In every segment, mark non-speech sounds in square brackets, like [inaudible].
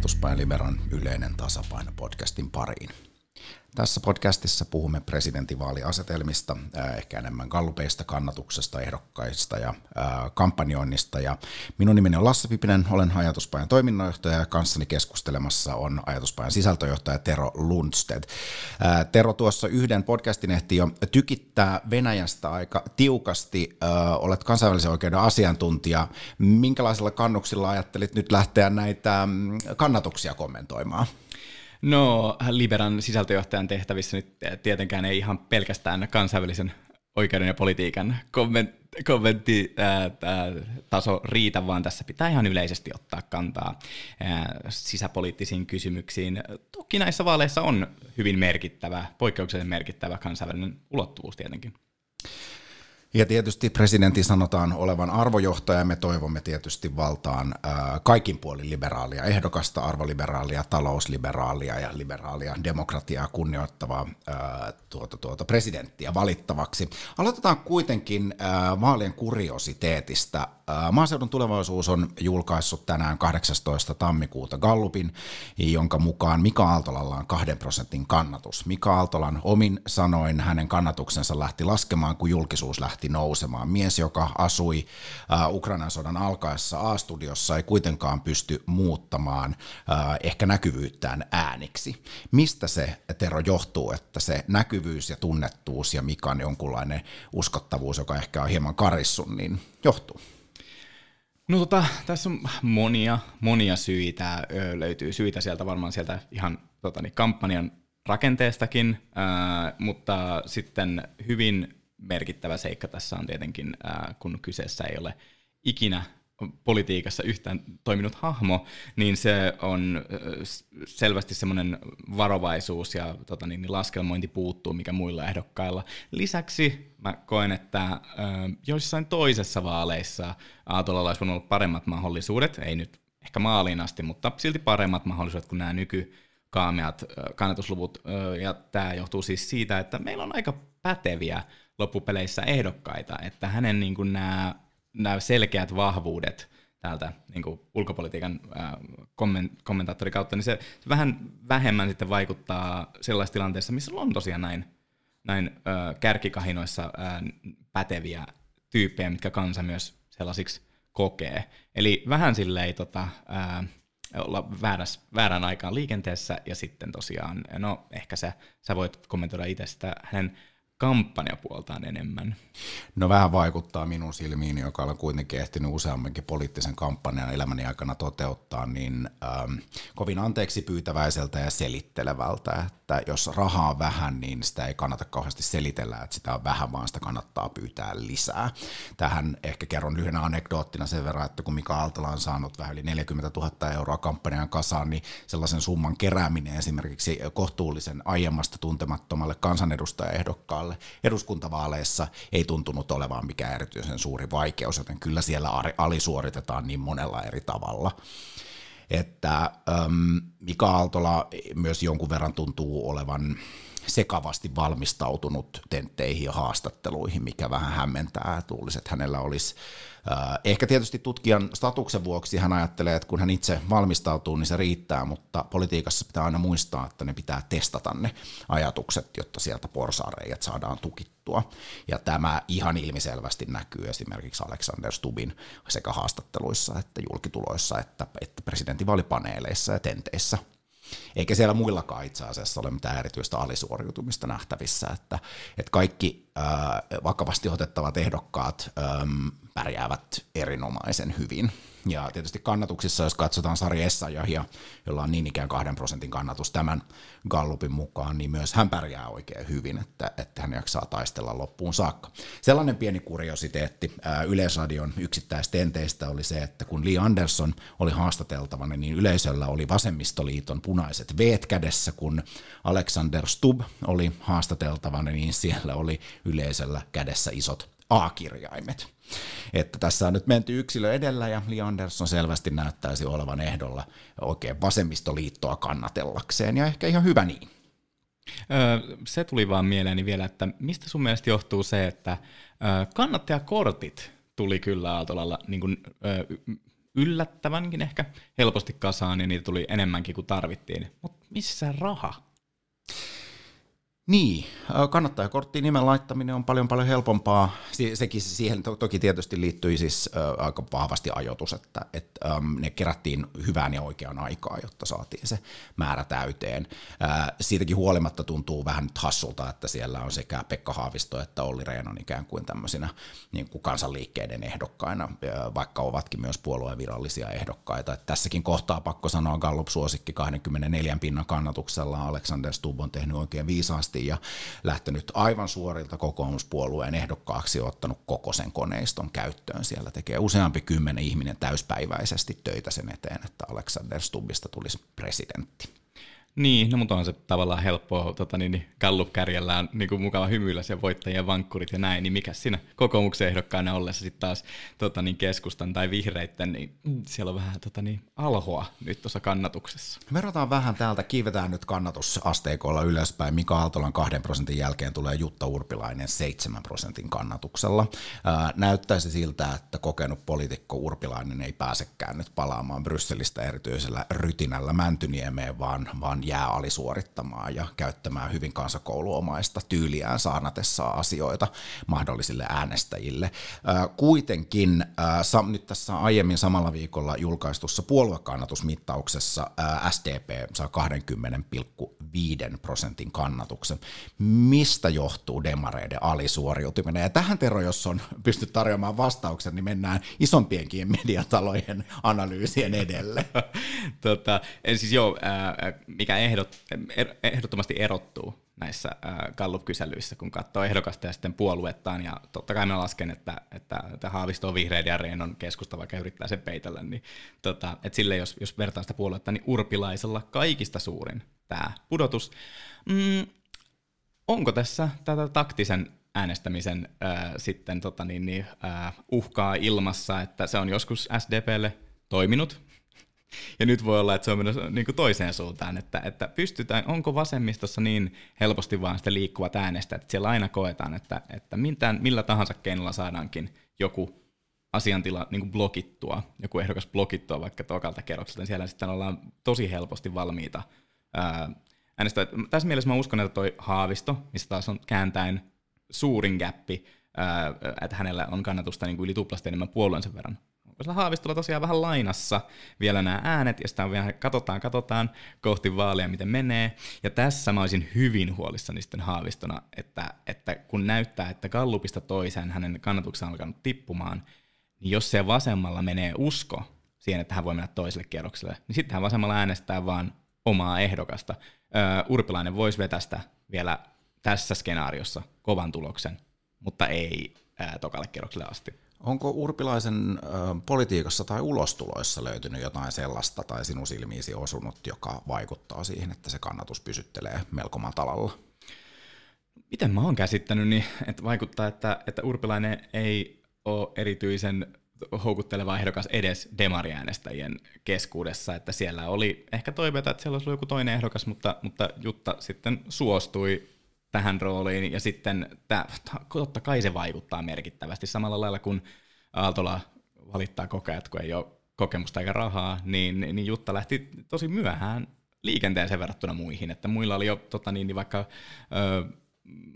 Ajatuspain Liberan yleinen tasapaino podcastin pariin. Tässä podcastissa puhumme presidentinvaaliasetelmista, ehkä enemmän gallupeista, kannatuksesta, ehdokkaista ja kampanjoinnista. Ja minun nimeni on Lasse Pipinen, olen Ajatuspajan toiminnanjohtaja ja kanssani keskustelemassa on Ajatuspajan sisältöjohtaja Tero Lundstedt. Ää, Tero tuossa yhden podcastin ehti jo tykittää Venäjästä aika tiukasti. Olet kansainvälisen oikeuden asiantuntija. Minkälaisilla kannuksilla ajattelit nyt lähteä näitä mm, kannatuksia kommentoimaan? No, Liberan sisältöjohtajan tehtävissä nyt tietenkään ei ihan pelkästään kansainvälisen oikeuden ja politiikan kommenttitaso riitä, vaan tässä pitää ihan yleisesti ottaa kantaa ää, sisäpoliittisiin kysymyksiin. Toki näissä vaaleissa on hyvin merkittävä, poikkeuksellisen merkittävä kansainvälinen ulottuvuus tietenkin. Ja tietysti presidentin sanotaan olevan arvojohtaja, ja me toivomme tietysti valtaan kaikin puolin liberaalia ehdokasta, arvoliberaalia, talousliberaalia ja liberaalia demokratiaa kunnioittavaa tuota, tuota presidenttiä valittavaksi. Aloitetaan kuitenkin vaalien kuriositeetistä. Maaseudun tulevaisuus on julkaissut tänään 18. tammikuuta Gallupin, jonka mukaan Mika Aaltolalla on kahden prosentin kannatus. Mika Aaltolan omin sanoin hänen kannatuksensa lähti laskemaan, kun julkisuus lähti nousemaan. Mies, joka asui Ukrainan sodan alkaessa A-studiossa, ei kuitenkaan pysty muuttamaan ehkä näkyvyyttään ääniksi. Mistä se, Tero, johtuu, että se näkyvyys ja tunnettuus ja Mikan jonkunlainen uskottavuus, joka ehkä on hieman karissun, niin johtuu? No tota, tässä on monia, monia syitä, löytyy syitä sieltä varmaan sieltä ihan tota, niin, kampanjan rakenteestakin, ää, mutta sitten hyvin merkittävä seikka tässä on tietenkin, ää, kun kyseessä ei ole ikinä politiikassa yhtään toiminut hahmo, niin se on selvästi semmoinen varovaisuus ja tota niin, niin laskelmointi puuttuu, mikä muilla ehdokkailla. Lisäksi mä koen, että äh, joissain toisessa vaaleissa Aatolalla olisi ollut paremmat mahdollisuudet, ei nyt ehkä maaliin asti, mutta silti paremmat mahdollisuudet kuin nämä nykykaameat kannatusluvut. Ja tämä johtuu siis siitä, että meillä on aika päteviä loppupeleissä ehdokkaita, että hänen niin kuin nämä nämä selkeät vahvuudet täältä niin kuin ulkopolitiikan komment- kommentaattorin kautta, niin se, se vähän vähemmän sitten vaikuttaa sellaisessa tilanteessa, missä on tosiaan näin, näin kärkikahinoissa päteviä tyyppejä, mitkä kansa myös sellaisiksi kokee. Eli vähän silleen tota, äh, olla vääräs, väärän aikaan liikenteessä ja sitten tosiaan, no ehkä sä, sä voit kommentoida itse sitä hänen kampanjapuoltaan enemmän? No vähän vaikuttaa minun silmiin, joka olen kuitenkin ehtinyt useammankin poliittisen kampanjan elämäni aikana toteuttaa, niin ähm, kovin anteeksi pyytäväiseltä ja selittelevältä, että jos rahaa on vähän, niin sitä ei kannata kauheasti selitellä, että sitä on vähän, vaan sitä kannattaa pyytää lisää. Tähän ehkä kerron lyhyenä anekdoottina sen verran, että kun Mika Aaltola on saanut vähän yli 40 000 euroa kampanjan kasaan, niin sellaisen summan kerääminen esimerkiksi kohtuullisen aiemmasta tuntemattomalle kansanedustajaehdokkaalle ehdokkaalle eduskuntavaaleissa ei tuntunut olevan mikään erityisen suuri vaikeus, joten kyllä siellä alisuoritetaan niin monella eri tavalla. Että äm, Mika Aaltola myös jonkun verran tuntuu olevan sekavasti valmistautunut tentteihin ja haastatteluihin, mikä vähän hämmentää. Luulisi, että hänellä olisi Äh, ehkä tietysti tutkijan statuksen vuoksi hän ajattelee, että kun hän itse valmistautuu, niin se riittää, mutta politiikassa pitää aina muistaa, että ne pitää testata ne ajatukset, jotta sieltä porsaareijat saadaan tukittua. Ja tämä ihan ilmiselvästi näkyy esimerkiksi Alexander Stubin sekä haastatteluissa että julkituloissa että, että presidentinvaalipaneeleissa ja tenteissä eikä siellä muillakaan itse asiassa ole mitään erityistä alisuoriutumista nähtävissä, että, että kaikki ää, vakavasti otettavat ehdokkaat ää, pärjäävät erinomaisen hyvin. Ja tietysti kannatuksissa, jos katsotaan Sari Essayahia, jolla on niin ikään kahden prosentin kannatus tämän Gallupin mukaan, niin myös hän pärjää oikein hyvin, että, että hän jaksaa taistella loppuun saakka. Sellainen pieni kuriositeetti Yleisradion yksittäistenteistä oli se, että kun Lee Anderson oli haastateltavana, niin yleisöllä oli vasemmistoliiton punaiset veet kädessä, kun Alexander Stubb oli haastateltavana, niin siellä oli yleisöllä kädessä isot A-kirjaimet. Että tässä on nyt menty yksilö edellä ja Li Andersson selvästi näyttäisi olevan ehdolla oikein vasemmistoliittoa kannatellakseen ja ehkä ihan hyvä niin. se tuli vaan mieleeni vielä, että mistä sun mielestä johtuu se, että kannattajakortit tuli kyllä Aaltolalla niin kuin, yllättävänkin ehkä helposti kasaan ja niitä tuli enemmänkin kuin tarvittiin. Mutta missä raha? Niin, kannattajakorttiin nimen laittaminen on paljon paljon helpompaa. Sekin siihen toki tietysti liittyi siis aika vahvasti ajoitus, että, että ne kerättiin hyvään ja oikeaan aikaan, jotta saatiin se määrä täyteen. Siitäkin huolimatta tuntuu vähän nyt hassulta, että siellä on sekä Pekka Haavisto että Olli Reenon ikään kuin tämmöisinä niin kuin kansanliikkeiden ehdokkaina, vaikka ovatkin myös puolueen virallisia ehdokkaita. Että tässäkin kohtaa pakko sanoa Gallup-suosikki 24 pinnan kannatuksella. Alexander Stubb on tehnyt oikein viisaasti asti ja lähtenyt aivan suorilta kokoomuspuolueen ehdokkaaksi ja ottanut koko sen koneiston käyttöön. Siellä tekee useampi kymmenen ihminen täyspäiväisesti töitä sen eteen, että Alexander Stubbista tulisi presidentti. Niin, no mutta on se tavallaan helppoa, tota, niin, niin Gallup-kärjellään niin kuin mukava hymyillä ja voittajien vankkurit ja näin, niin mikä siinä kokoomuksen ehdokkaana ollessa sitten taas tota, niin keskustan tai vihreitten, niin siellä on vähän tota, niin, alhoa nyt tuossa kannatuksessa. Verrataan vähän täältä, kiivetään nyt kannatusasteikolla ylöspäin. Mika Aaltolan kahden prosentin jälkeen tulee Jutta Urpilainen 7 prosentin kannatuksella. Ää, näyttäisi siltä, että kokenut poliitikko Urpilainen ei pääsekään nyt palaamaan Brysselistä erityisellä rytinällä Mäntyniemeen, vaan, vaan jää alisuorittamaan ja käyttämään hyvin kansakouluomaista tyyliään saanatessaan asioita mahdollisille äänestäjille. Kuitenkin nyt tässä aiemmin samalla viikolla julkaistussa puoluekannatusmittauksessa SDP saa 20,5 prosentin kannatuksen. Mistä johtuu demareiden alisuoriutuminen? Ja tähän Tero, jos on pysty tarjoamaan vastauksen, niin mennään isompienkin mediatalojen analyysien edelle. [laughs] tota, siis joo, mikä ehdot, er, ehdottomasti erottuu näissä äh, Gallup-kyselyissä, kun katsoo ehdokasta ja sitten puoluettaan, ja totta kai mä lasken, että, että, että Haavisto on vihreiden ja Reenon keskusta, vaikka yrittää sen peitellä, niin tota, että sille jos, jos vertaa sitä puoluetta, niin Urpilaisella kaikista suurin tämä pudotus. Mm, onko tässä tätä taktisen äänestämisen äh, sitten tota niin, niin, äh, uhkaa ilmassa, että se on joskus SDPlle toiminut, ja nyt voi olla, että se on menossa niin kuin toiseen suuntaan, että, että pystytään, onko vasemmistossa niin helposti vaan sitä liikkuvat äänestä, että siellä aina koetaan, että, että mitään, millä tahansa keinolla saadaankin joku asiantila niin kuin blokittua, joku ehdokas blokittua vaikka tokalta kerrokselta, niin siellä sitten ollaan tosi helposti valmiita ää, äänestää. Tässä mielessä mä uskon, että toi Haavisto, missä taas on kääntäen suurin gappi, ää, että hänellä on kannatusta niin kuin yli tuplasti enemmän puolueensa verran sillä Haavistolla tosiaan vähän lainassa vielä nämä äänet, ja sitä vielä katsotaan, katsotaan kohti vaaleja, miten menee. Ja tässä mä olisin hyvin huolissani sitten Haavistona, että, että kun näyttää, että Gallupista toiseen hänen kannatuksensa on alkanut tippumaan, niin jos se vasemmalla menee usko siihen, että hän voi mennä toiselle kierrokselle, niin sitten hän vasemmalla äänestää vaan omaa ehdokasta. Öö, Urpilainen voisi vetästä vielä tässä skenaariossa kovan tuloksen, mutta ei ää, tokalle kierrokselle asti. Onko Urpilaisen ö, politiikassa tai ulostuloissa löytynyt jotain sellaista tai sinun silmiisi osunut, joka vaikuttaa siihen, että se kannatus pysyttelee melko matalalla? Miten mä oon käsittänyt, niin että vaikuttaa, että, että Urpilainen ei ole erityisen houkutteleva ehdokas edes demariäänestäjien keskuudessa, että siellä oli ehkä toiveita, että siellä olisi ollut joku toinen ehdokas, mutta, mutta Jutta sitten suostui tähän rooliin, ja sitten tämä, totta kai se vaikuttaa merkittävästi. Samalla lailla kuin Aaltola valittaa kokajat, kun ei ole kokemusta eikä rahaa, niin, niin Jutta lähti tosi myöhään liikenteeseen verrattuna muihin, että muilla oli jo tota niin, niin vaikka ö,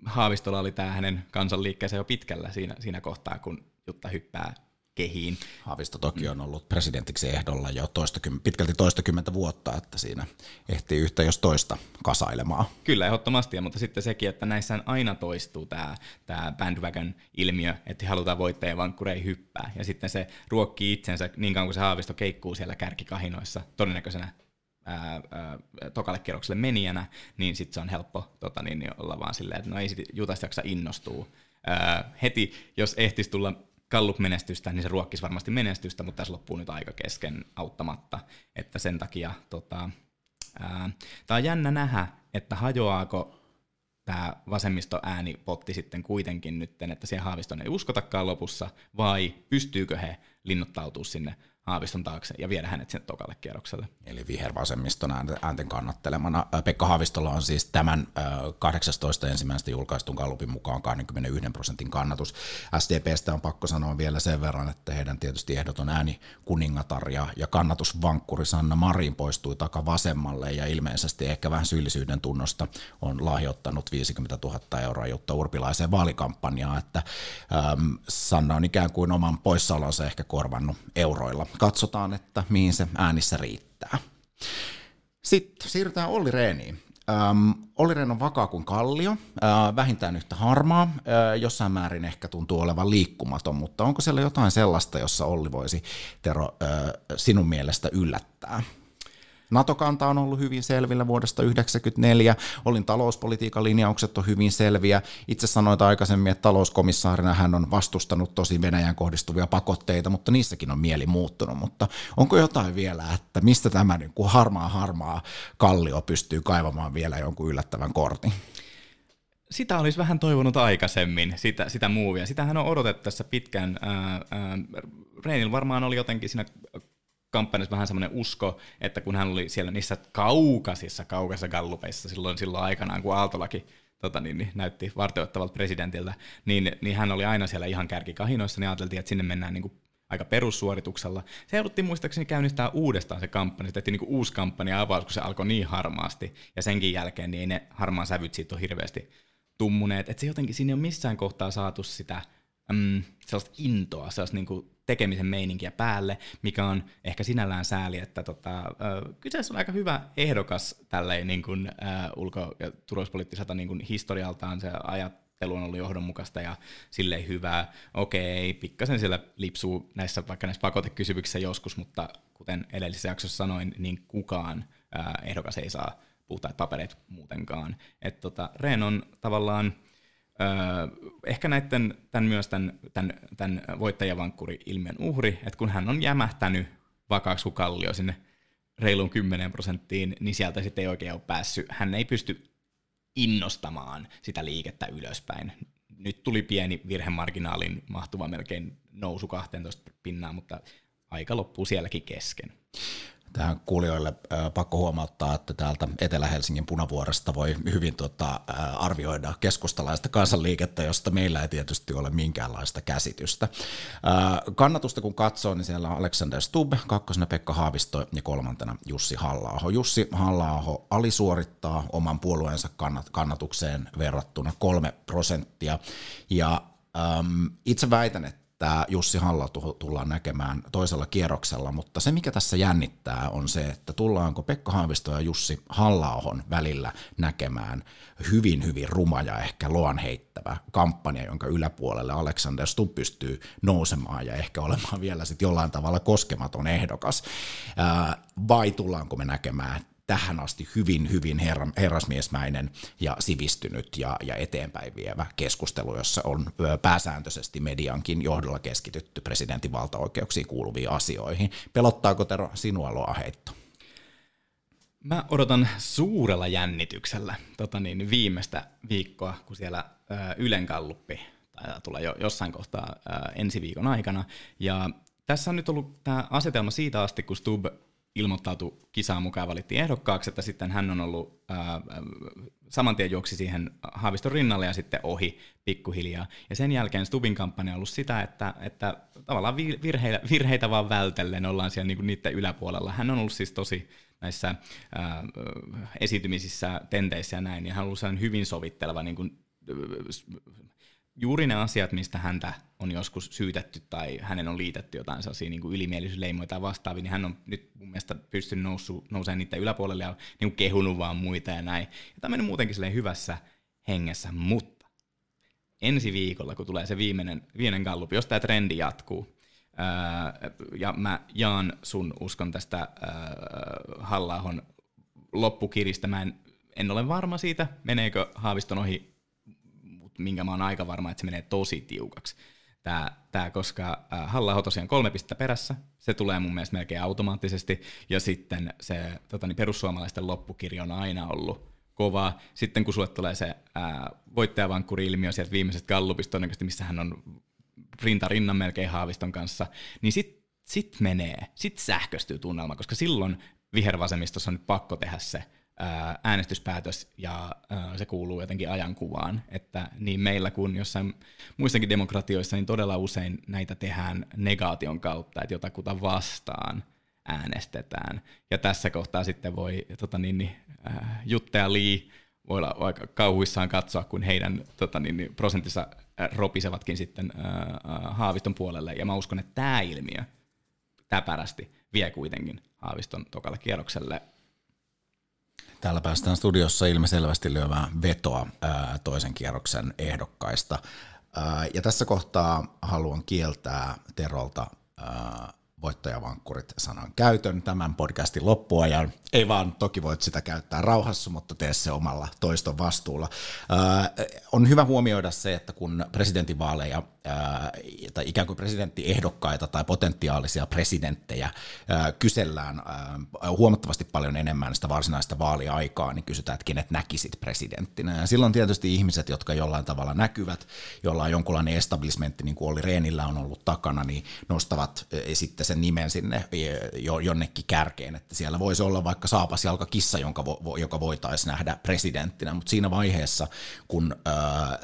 Haavistolla oli tämä hänen kansanliikkeensä jo pitkällä siinä, siinä kohtaa, kun Jutta hyppää kehiin. Haavisto toki on ollut presidentiksi ehdolla jo toistakym- pitkälti toistakymmentä vuotta, että siinä ehtii yhtä jos toista kasailemaan. Kyllä, ehdottomasti, mutta sitten sekin, että näissä aina toistuu tämä, tämä bandwagon-ilmiö, että halutaan voittajien vankkurei hyppää, ja sitten se ruokkii itsensä niin kauan kuin se Haavisto keikkuu siellä kärkikahinoissa todennäköisenä ää, ää, tokalle kierrokselle menijänä, niin sitten se on helppo tota, niin, niin olla vaan silleen, että no ei sit jutasta jaksa innostuu. Ää, heti, jos ehtisi tulla Gallup-menestystä, niin se ruokkisi varmasti menestystä, mutta tässä loppuu nyt aika kesken auttamatta. Että sen takia tota, tämä on jännä nähdä, että hajoaako tämä vasemmisto potti sitten kuitenkin nyt, että siihen Haaviston ei uskotakaan lopussa, vai pystyykö he linnoittautumaan sinne Haaviston taakse ja viedä hänet sinne tokalle kierrokselle. Eli vihervasemmiston äänten kannattelemana. Pekka Haavistolla on siis tämän 18. ensimmäistä julkaistun Gallupin mukaan 21 prosentin kannatus. SDPstä on pakko sanoa vielä sen verran, että heidän tietysti ehdoton ääni kuningatar ja, ja kannatusvankkuri Sanna Marin poistui taka vasemmalle ja ilmeisesti ehkä vähän syyllisyyden tunnosta on lahjoittanut 50 000 euroa Jutta Urpilaiseen vaalikampanjaan, että äm, Sanna on ikään kuin oman poissaolonsa ehkä korvannut euroilla katsotaan, että mihin se äänissä riittää. Sitten siirrytään Olli Reeniin. Olli Rehn on vakaa kuin kallio, äh, vähintään yhtä harmaa, jossain määrin ehkä tuntuu olevan liikkumaton, mutta onko siellä jotain sellaista, jossa Olli voisi, Tero, sinun mielestä yllättää? NATO-kanta on ollut hyvin selvillä vuodesta 1994, olin talouspolitiikan linjaukset on hyvin selviä. Itse sanoit aikaisemmin, että talouskomissaarina hän on vastustanut tosi Venäjän kohdistuvia pakotteita, mutta niissäkin on mieli muuttunut. Mutta onko jotain vielä, että mistä tämä niin kuin harmaa harmaa kallio pystyy kaivamaan vielä jonkun yllättävän kortin? sitä olisi vähän toivonut aikaisemmin, sitä, sitä muuvia. Sitähän on odotettu tässä pitkään. Ää, ää, Reinil varmaan oli jotenkin siinä kampanjassa vähän semmoinen usko, että kun hän oli siellä niissä kaukaisissa, kaukaisissa gallupeissa silloin, silloin aikanaan, kun Aaltolaki tota, niin, niin, näytti varteuttavalta presidentiltä, niin, niin hän oli aina siellä ihan kärkikahinoissa, niin ajateltiin, että sinne mennään niin kuin aika perussuorituksella. Se jouduttiin muistaakseni käynnistää uudestaan se kampanja. Se tehtiin niin uusi kampanja avaus, kun se alkoi niin harmaasti. Ja senkin jälkeen niin ei ne harmaan sävyt siitä ole hirveästi tummuneet. Että se jotenkin, siinä ei ole missään kohtaa saatu sitä mm, sellaista intoa, sellaista niin kuin tekemisen meininkiä päälle, mikä on ehkä sinällään sääli, että tota, äh, kyseessä on aika hyvä ehdokas tälleen niin kuin, äh, ulko- ja turvallisuuspoliittiselta niin kuin historialtaan se ajattelu on ollut johdonmukaista ja silleen hyvää. Okei, pikkasen siellä lipsuu näissä vaikka näissä pakotekysymyksissä joskus, mutta kuten edellisessä jaksossa sanoin, niin kukaan äh, ehdokas ei saa puhtaat papereet muutenkaan. että tota, Rehn on tavallaan Ehkä näiden, tämän myös tämän, tämän, tämän voittajavankkuri-ilmiön uhri, että kun hän on jämähtänyt vakaaksi kallio sinne reiluun 10 prosenttiin, niin sieltä sitten ei oikein ole päässyt. Hän ei pysty innostamaan sitä liikettä ylöspäin. Nyt tuli pieni virhemarginaalin mahtuva melkein nousu 12 pinnaa, mutta aika loppuu sielläkin kesken tähän kuulijoille pakko huomauttaa, että täältä Etelä-Helsingin punavuoresta voi hyvin tota, arvioida keskustalaista kansanliikettä, josta meillä ei tietysti ole minkäänlaista käsitystä. kannatusta kun katsoo, niin siellä on Alexander Stubb, kakkosena Pekka Haavisto ja kolmantena Jussi halla Jussi halla alisuorittaa oman puolueensa kannat, kannatukseen verrattuna kolme prosenttia, ja itse väitän, että että Jussi Halla tullaan näkemään toisella kierroksella, mutta se mikä tässä jännittää on se, että tullaanko Pekka Haavisto ja Jussi halla välillä näkemään hyvin hyvin ruma ja ehkä loan heittävä kampanja, jonka yläpuolelle Alexander Stubb pystyy nousemaan ja ehkä olemaan vielä sitten jollain tavalla koskematon ehdokas, vai tullaanko me näkemään tähän asti hyvin, hyvin herra, herrasmiesmäinen ja sivistynyt ja, ja eteenpäin vievä keskustelu, jossa on pääsääntöisesti mediankin johdolla keskitytty presidentin valtaoikeuksiin kuuluviin asioihin. Pelottaako Tero sinua loaheitto? Mä odotan suurella jännityksellä tota niin, viimeistä viikkoa, kun siellä Ylen kalluppi tulee jo jossain kohtaa ensi viikon aikana. Ja tässä on nyt ollut tämä asetelma siitä asti, kun Stub ilmoittautui kisaan mukaan valittiin ehdokkaaksi, että sitten hän on ollut ää, saman tien juoksi siihen Haaviston rinnalle ja sitten ohi pikkuhiljaa. Ja sen jälkeen Stubin kampanja on ollut sitä, että, että tavallaan virheitä, virheitä vaan vältellen ollaan siellä niinku niiden yläpuolella. Hän on ollut siis tosi näissä ää, esitymisissä, tenteissä ja näin, ja hän on ollut hyvin sovitteleva niin kuin, juuri ne asiat, mistä häntä on joskus syytetty tai hänen on liitetty jotain sellaisia niin ylimielisyysleimoja tai vastaavia, niin hän on nyt mun mielestä pystynyt nousemaan niiden yläpuolelle ja niin kuin kehunut vaan muita ja näin. Ja tämä on muutenkin hyvässä hengessä, mutta ensi viikolla, kun tulee se viimeinen, viimeinen gallup, jos tämä trendi jatkuu, ää, ja mä jaan sun uskon tästä ää, halla loppukiristä, mä en, en ole varma siitä, meneekö Haaviston ohi minkä mä oon aika varma, että se menee tosi tiukaksi. Tää, tää, koska äh, halla tosiaan kolme pistettä perässä, se tulee mun mielestä melkein automaattisesti, ja sitten se tota, niin perussuomalaisten loppukirja on aina ollut kova. Sitten kun sulle tulee se ää, voittajavankkuri-ilmiö sieltä viimeisestä gallupista, todennäköisesti missä hän on rinta rinnan melkein Haaviston kanssa, niin sitten sit menee, sit sähköstyy tunnelma, koska silloin vihervasemmistossa on nyt pakko tehdä se äänestyspäätös ja se kuuluu jotenkin ajankuvaan, että niin meillä kuin jossain muissakin demokratioissa, niin todella usein näitä tehdään negaation kautta, että jotakuta vastaan äänestetään. Ja tässä kohtaa sitten voi tota niin, niin, äh, Jutte ja Lee voi olla vaikka kauhuissaan katsoa, kun heidän tota niin, niin, prosentissa ropisevatkin sitten äh, Haaviston puolelle. Ja mä uskon, että tämä ilmiö täpärästi vie kuitenkin Haaviston tokalle kierrokselle Täällä päästään studiossa ilmiselvästi lyövään vetoa toisen kierroksen ehdokkaista. Ja tässä kohtaa haluan kieltää Terolta voittajavankkurit sanan käytön tämän podcastin loppuajan. Ei vaan, toki voit sitä käyttää rauhassa, mutta tee se omalla toiston vastuulla. Ää, on hyvä huomioida se, että kun presidentinvaaleja ää, tai ikään kuin presidenttiehdokkaita tai potentiaalisia presidenttejä ää, kysellään ää, huomattavasti paljon enemmän sitä varsinaista vaaliaikaa, niin kysytään, että kenet näkisit presidenttinä. Ja silloin tietysti ihmiset, jotka jollain tavalla näkyvät, jolla on jonkunlainen establishmentti, niin kuin oli Reenillä on ollut takana, niin nostavat sitten sen nimen sinne jonnekin kärkeen, että siellä voisi olla vaikka saapasjalka kissa, jonka vo, joka voitaisiin nähdä presidenttinä, mutta siinä vaiheessa, kun äh,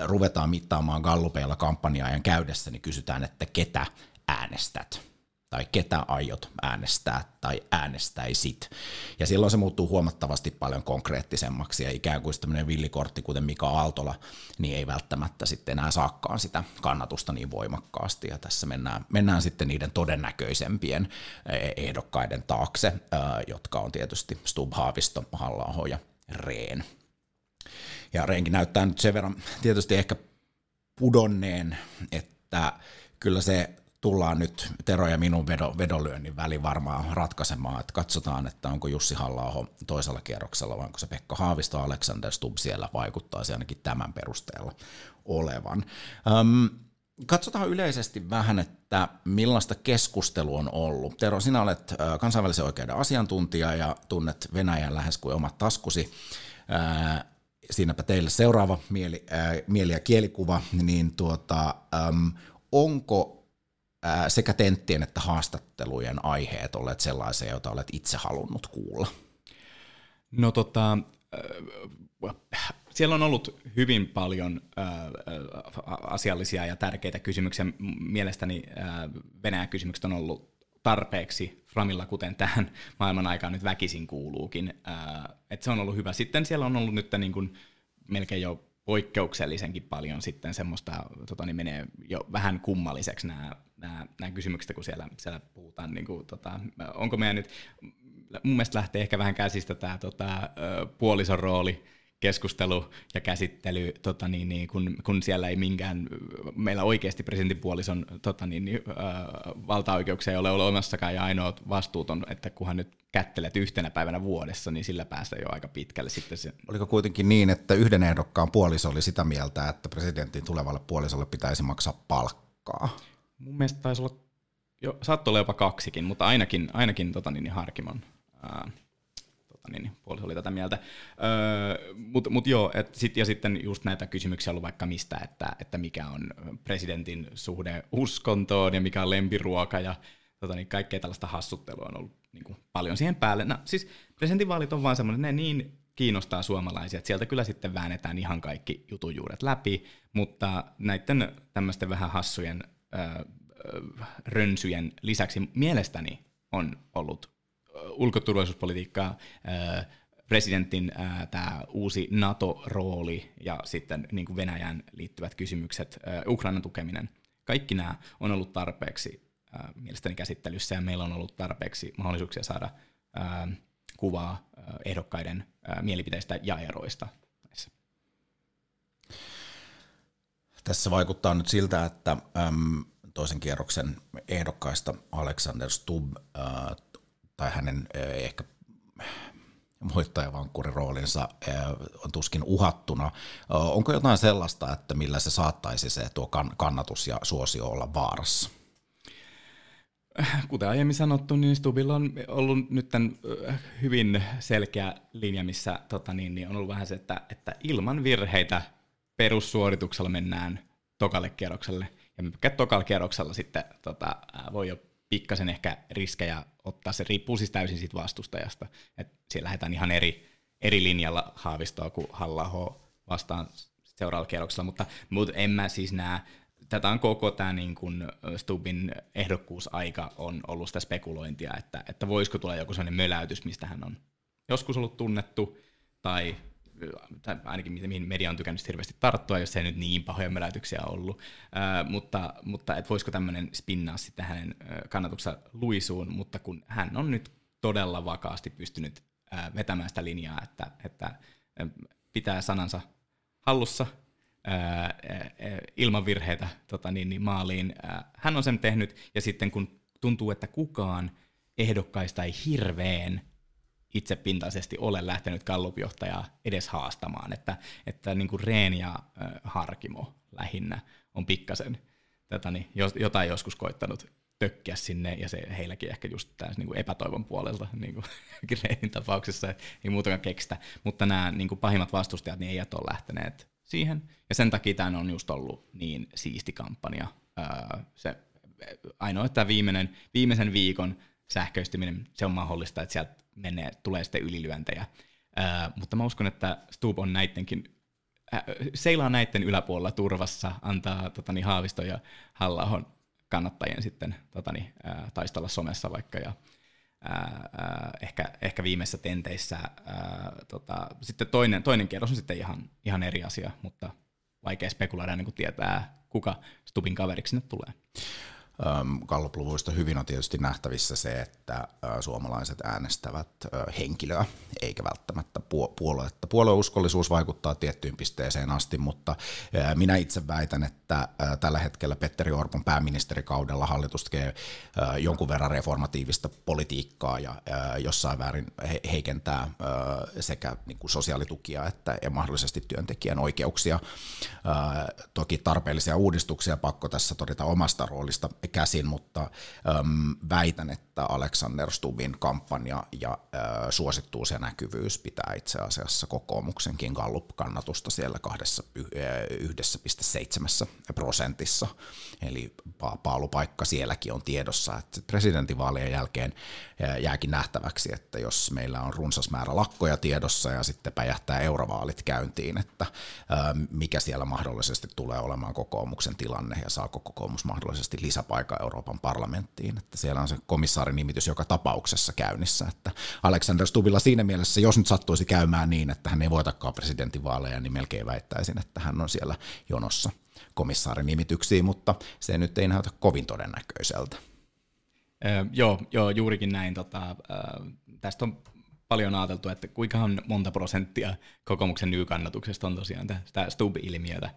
ruvetaan mittaamaan gallupeilla kampanjaajan käydessä, niin kysytään, että ketä äänestät tai ketä aiot äänestää tai äänestäisit. Ja silloin se muuttuu huomattavasti paljon konkreettisemmaksi ja ikään kuin tämmöinen villikortti, kuten Mika Aaltola, niin ei välttämättä sitten enää saakaan sitä kannatusta niin voimakkaasti. Ja tässä mennään, mennään sitten niiden todennäköisempien eh, ehdokkaiden taakse, eh, jotka on tietysti Stub Haavisto, halla ja Reen. Ja Reenkin näyttää nyt sen verran tietysti ehkä pudonneen, että kyllä se tullaan nyt Tero ja minun vedo, vedonlyönnin väli varmaan ratkaisemaan, että katsotaan, että onko Jussi halla toisella kierroksella vai onko se Pekka Haavisto, Alexander Stubb siellä vaikuttaa ainakin tämän perusteella olevan. Öm, katsotaan yleisesti vähän, että millaista keskustelu on ollut. Tero, sinä olet kansainvälisen oikeuden asiantuntija ja tunnet Venäjän lähes kuin omat taskusi. siinäpä teille seuraava mieli, mieli ja kielikuva, niin tuota, onko sekä tenttien että haastattelujen aiheet olleet sellaisia, joita olet itse halunnut kuulla? No tota, siellä on ollut hyvin paljon asiallisia ja tärkeitä kysymyksiä. Mielestäni Venäjän kysymykset on ollut tarpeeksi Framilla, kuten tähän maailman aikaan nyt väkisin kuuluukin. Et se on ollut hyvä. Sitten siellä on ollut nyt niin kuin melkein jo poikkeuksellisenkin paljon sitten semmoista, tota, niin menee jo vähän kummalliseksi nämä, nämä, nämä kysymykset, kun siellä, siellä puhutaan, niin kuin, tota, onko meidän nyt, mun mielestä lähtee ehkä vähän käsistä tämä tota, puolison rooli, keskustelu ja käsittely, tota niin, niin, kun, kun siellä ei minkään, meillä oikeasti presidentinpuolison tota niin, niin, valtaoikeuksia ei ole olemassakaan ja ainoa vastuut on, että kunhan nyt kättelet yhtenä päivänä vuodessa, niin sillä päästä jo aika pitkälle sitten. Se. Oliko kuitenkin niin, että yhden ehdokkaan puoliso oli sitä mieltä, että presidentin tulevalle puolisolle pitäisi maksaa palkkaa? Mun mielestä taisi olla, jo, saattoi olla jopa kaksikin, mutta ainakin, ainakin tota niin, niin Harkimon. Äh, tota, niin, niin, puoliso oli tätä mieltä. Öö, Mutta mut joo, et sit, ja sitten just näitä kysymyksiä ollut vaikka mistä, että, että mikä on presidentin suhde uskontoon ja mikä on lempiruoka ja tota, niin kaikkea tällaista hassuttelua on ollut niin kuin, paljon siihen päälle. No, siis presidentinvaalit on vaan semmoinen, ne niin kiinnostaa suomalaisia, että sieltä kyllä sitten väännetään ihan kaikki jutujuuret läpi, mutta näiden tämmöisten vähän hassujen öö, rönsyjen lisäksi mielestäni on ollut ulkoturvallisuuspolitiikkaa, presidentin tämä uusi NATO-rooli ja sitten niin kuin Venäjän liittyvät kysymykset, Ukrainan tukeminen. Kaikki nämä on ollut tarpeeksi mielestäni käsittelyssä ja meillä on ollut tarpeeksi mahdollisuuksia saada kuvaa ehdokkaiden mielipiteistä ja eroista. Tässä vaikuttaa nyt siltä, että toisen kierroksen ehdokkaista Alexander Stubb tai hänen ehkä voittajavankurin roolinsa on tuskin uhattuna. Onko jotain sellaista, että millä se saattaisi se tuo kannatus ja suosio olla vaarassa? Kuten aiemmin sanottu, niin Stubilla on ollut nyt tämän hyvin selkeä linja, missä tota niin, niin on ollut vähän se, että, että ilman virheitä perussuorituksella mennään tokalle kierrokselle. Ja me tokalla kierroksella sitten tota, voi jo pikkasen ehkä riskejä ottaa. Se riippuu siis täysin siitä vastustajasta. Et siellä lähdetään ihan eri, eri linjalla haavistoa kuin halla vastaan seuraavalla kierroksella, mutta, mutta en mä siis näe, tätä on koko tämä niin kuin Stubin ehdokkuusaika on ollut sitä spekulointia, että, että voisiko tulla joku sellainen möläytys, mistä hän on joskus ollut tunnettu, tai, tai ainakin mihin media on tykännyt hirveästi tarttua, jos ei nyt niin pahoja möläytyksiä ollut, uh, mutta, mutta et voisiko tämmöinen spinnaa sitten hänen kannatuksensa luisuun, mutta kun hän on nyt todella vakaasti pystynyt uh, vetämään sitä linjaa, että, että pitää sanansa hallussa, ää, ilman virheitä tota, niin, niin maaliin. Ää, hän on sen tehnyt, ja sitten kun tuntuu, että kukaan ehdokkaista ei hirveän itsepintaisesti ole lähtenyt kallupjohtajaa edes haastamaan, että, että niin kuin Reen ja Harkimo lähinnä on pikkasen tätä, niin, jotain joskus koittanut tökkiä sinne, ja se heilläkin ehkä just tässä niin epätoivon puolelta niin kuin [laughs] tapauksessa, ei muutakaan keksitä, mutta nämä niin kuin pahimmat vastustajat niin eivät ole lähteneet siihen, ja sen takia tämä on just ollut niin siisti kampanja. se ainoa, että viimeinen, viimeisen viikon sähköistyminen, se on mahdollista, että sieltä menee, tulee sitten ylilyöntejä. mutta mä uskon, että Stub on näidenkin seilaa näiden yläpuolella turvassa, antaa totani, Haavisto ja halla kannattajien sitten totani, taistella somessa vaikka ja ää, ehkä, ehkä viimeisissä tenteissä. Ää, tota, sitten toinen, toinen kierros on sitten ihan, ihan eri asia, mutta vaikea spekuloida niin kuin tietää, kuka Stubin kaveriksi sinne tulee. Gallupluvuista hyvin on tietysti nähtävissä se, että suomalaiset äänestävät henkilöä, eikä välttämättä puoluetta. Puolueuskollisuus vaikuttaa tiettyyn pisteeseen asti, mutta minä itse väitän, että tällä hetkellä Petteri Orpon pääministerikaudella hallitus tekee jonkun verran reformatiivista politiikkaa ja jossain väärin heikentää sekä niin sosiaalitukia että mahdollisesti työntekijän oikeuksia. Toki tarpeellisia uudistuksia pakko tässä todeta omasta roolista käsin, mutta äm, väitän, että Alexander Stubin kampanja ja äh, suosittuus ja näkyvyys pitää itse asiassa kokoomuksenkin Gallup-kannatusta siellä 1,7 prosentissa. Eli pa- paalupaikka sielläkin on tiedossa, että presidentinvaalien jälkeen jääkin nähtäväksi, että jos meillä on runsas määrä lakkoja tiedossa ja sitten päjähtää eurovaalit käyntiin, että mikä siellä mahdollisesti tulee olemaan kokoomuksen tilanne ja saako kokoomus mahdollisesti lisäpaikkaa aika Euroopan parlamenttiin, että siellä on se komissaarin nimitys joka tapauksessa käynnissä, että Alexander Stubilla siinä mielessä, jos nyt sattuisi käymään niin, että hän ei voitakaan presidentinvaaleja, niin melkein väittäisin, että hän on siellä jonossa komissaarin nimityksiin, mutta se nyt ei näytä kovin todennäköiseltä. Öö, joo, joo, juurikin näin. Tota, öö, tästä on paljon ajateltu, että kuinka monta prosenttia kokoomuksen nykannatuksesta on tosiaan tämä Stub-ilmiötä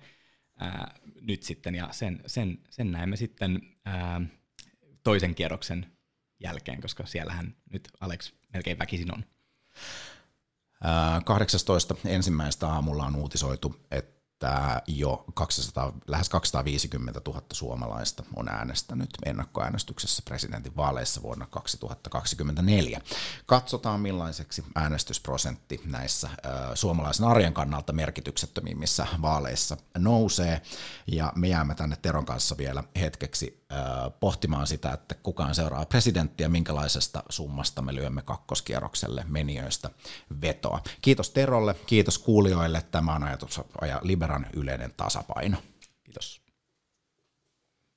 ää, nyt sitten, ja sen, sen, sen näemme sitten ää, toisen kierroksen jälkeen, koska siellähän nyt Alex melkein väkisin on. 18. ensimmäistä aamulla on uutisoitu, että että jo 200, lähes 250 000 suomalaista on äänestänyt ennakkoäänestyksessä presidentin vaaleissa vuonna 2024. Katsotaan millaiseksi äänestysprosentti näissä suomalaisen arjen kannalta merkityksettömimmissä vaaleissa nousee. Ja me jäämme tänne Teron kanssa vielä hetkeksi pohtimaan sitä, että kukaan seuraa presidenttiä, minkälaisesta summasta me lyömme kakkoskierrokselle menijöistä vetoa. Kiitos Terolle, kiitos kuulijoille. Tämä on ajatus ja Liberan yleinen tasapaino. Kiitos.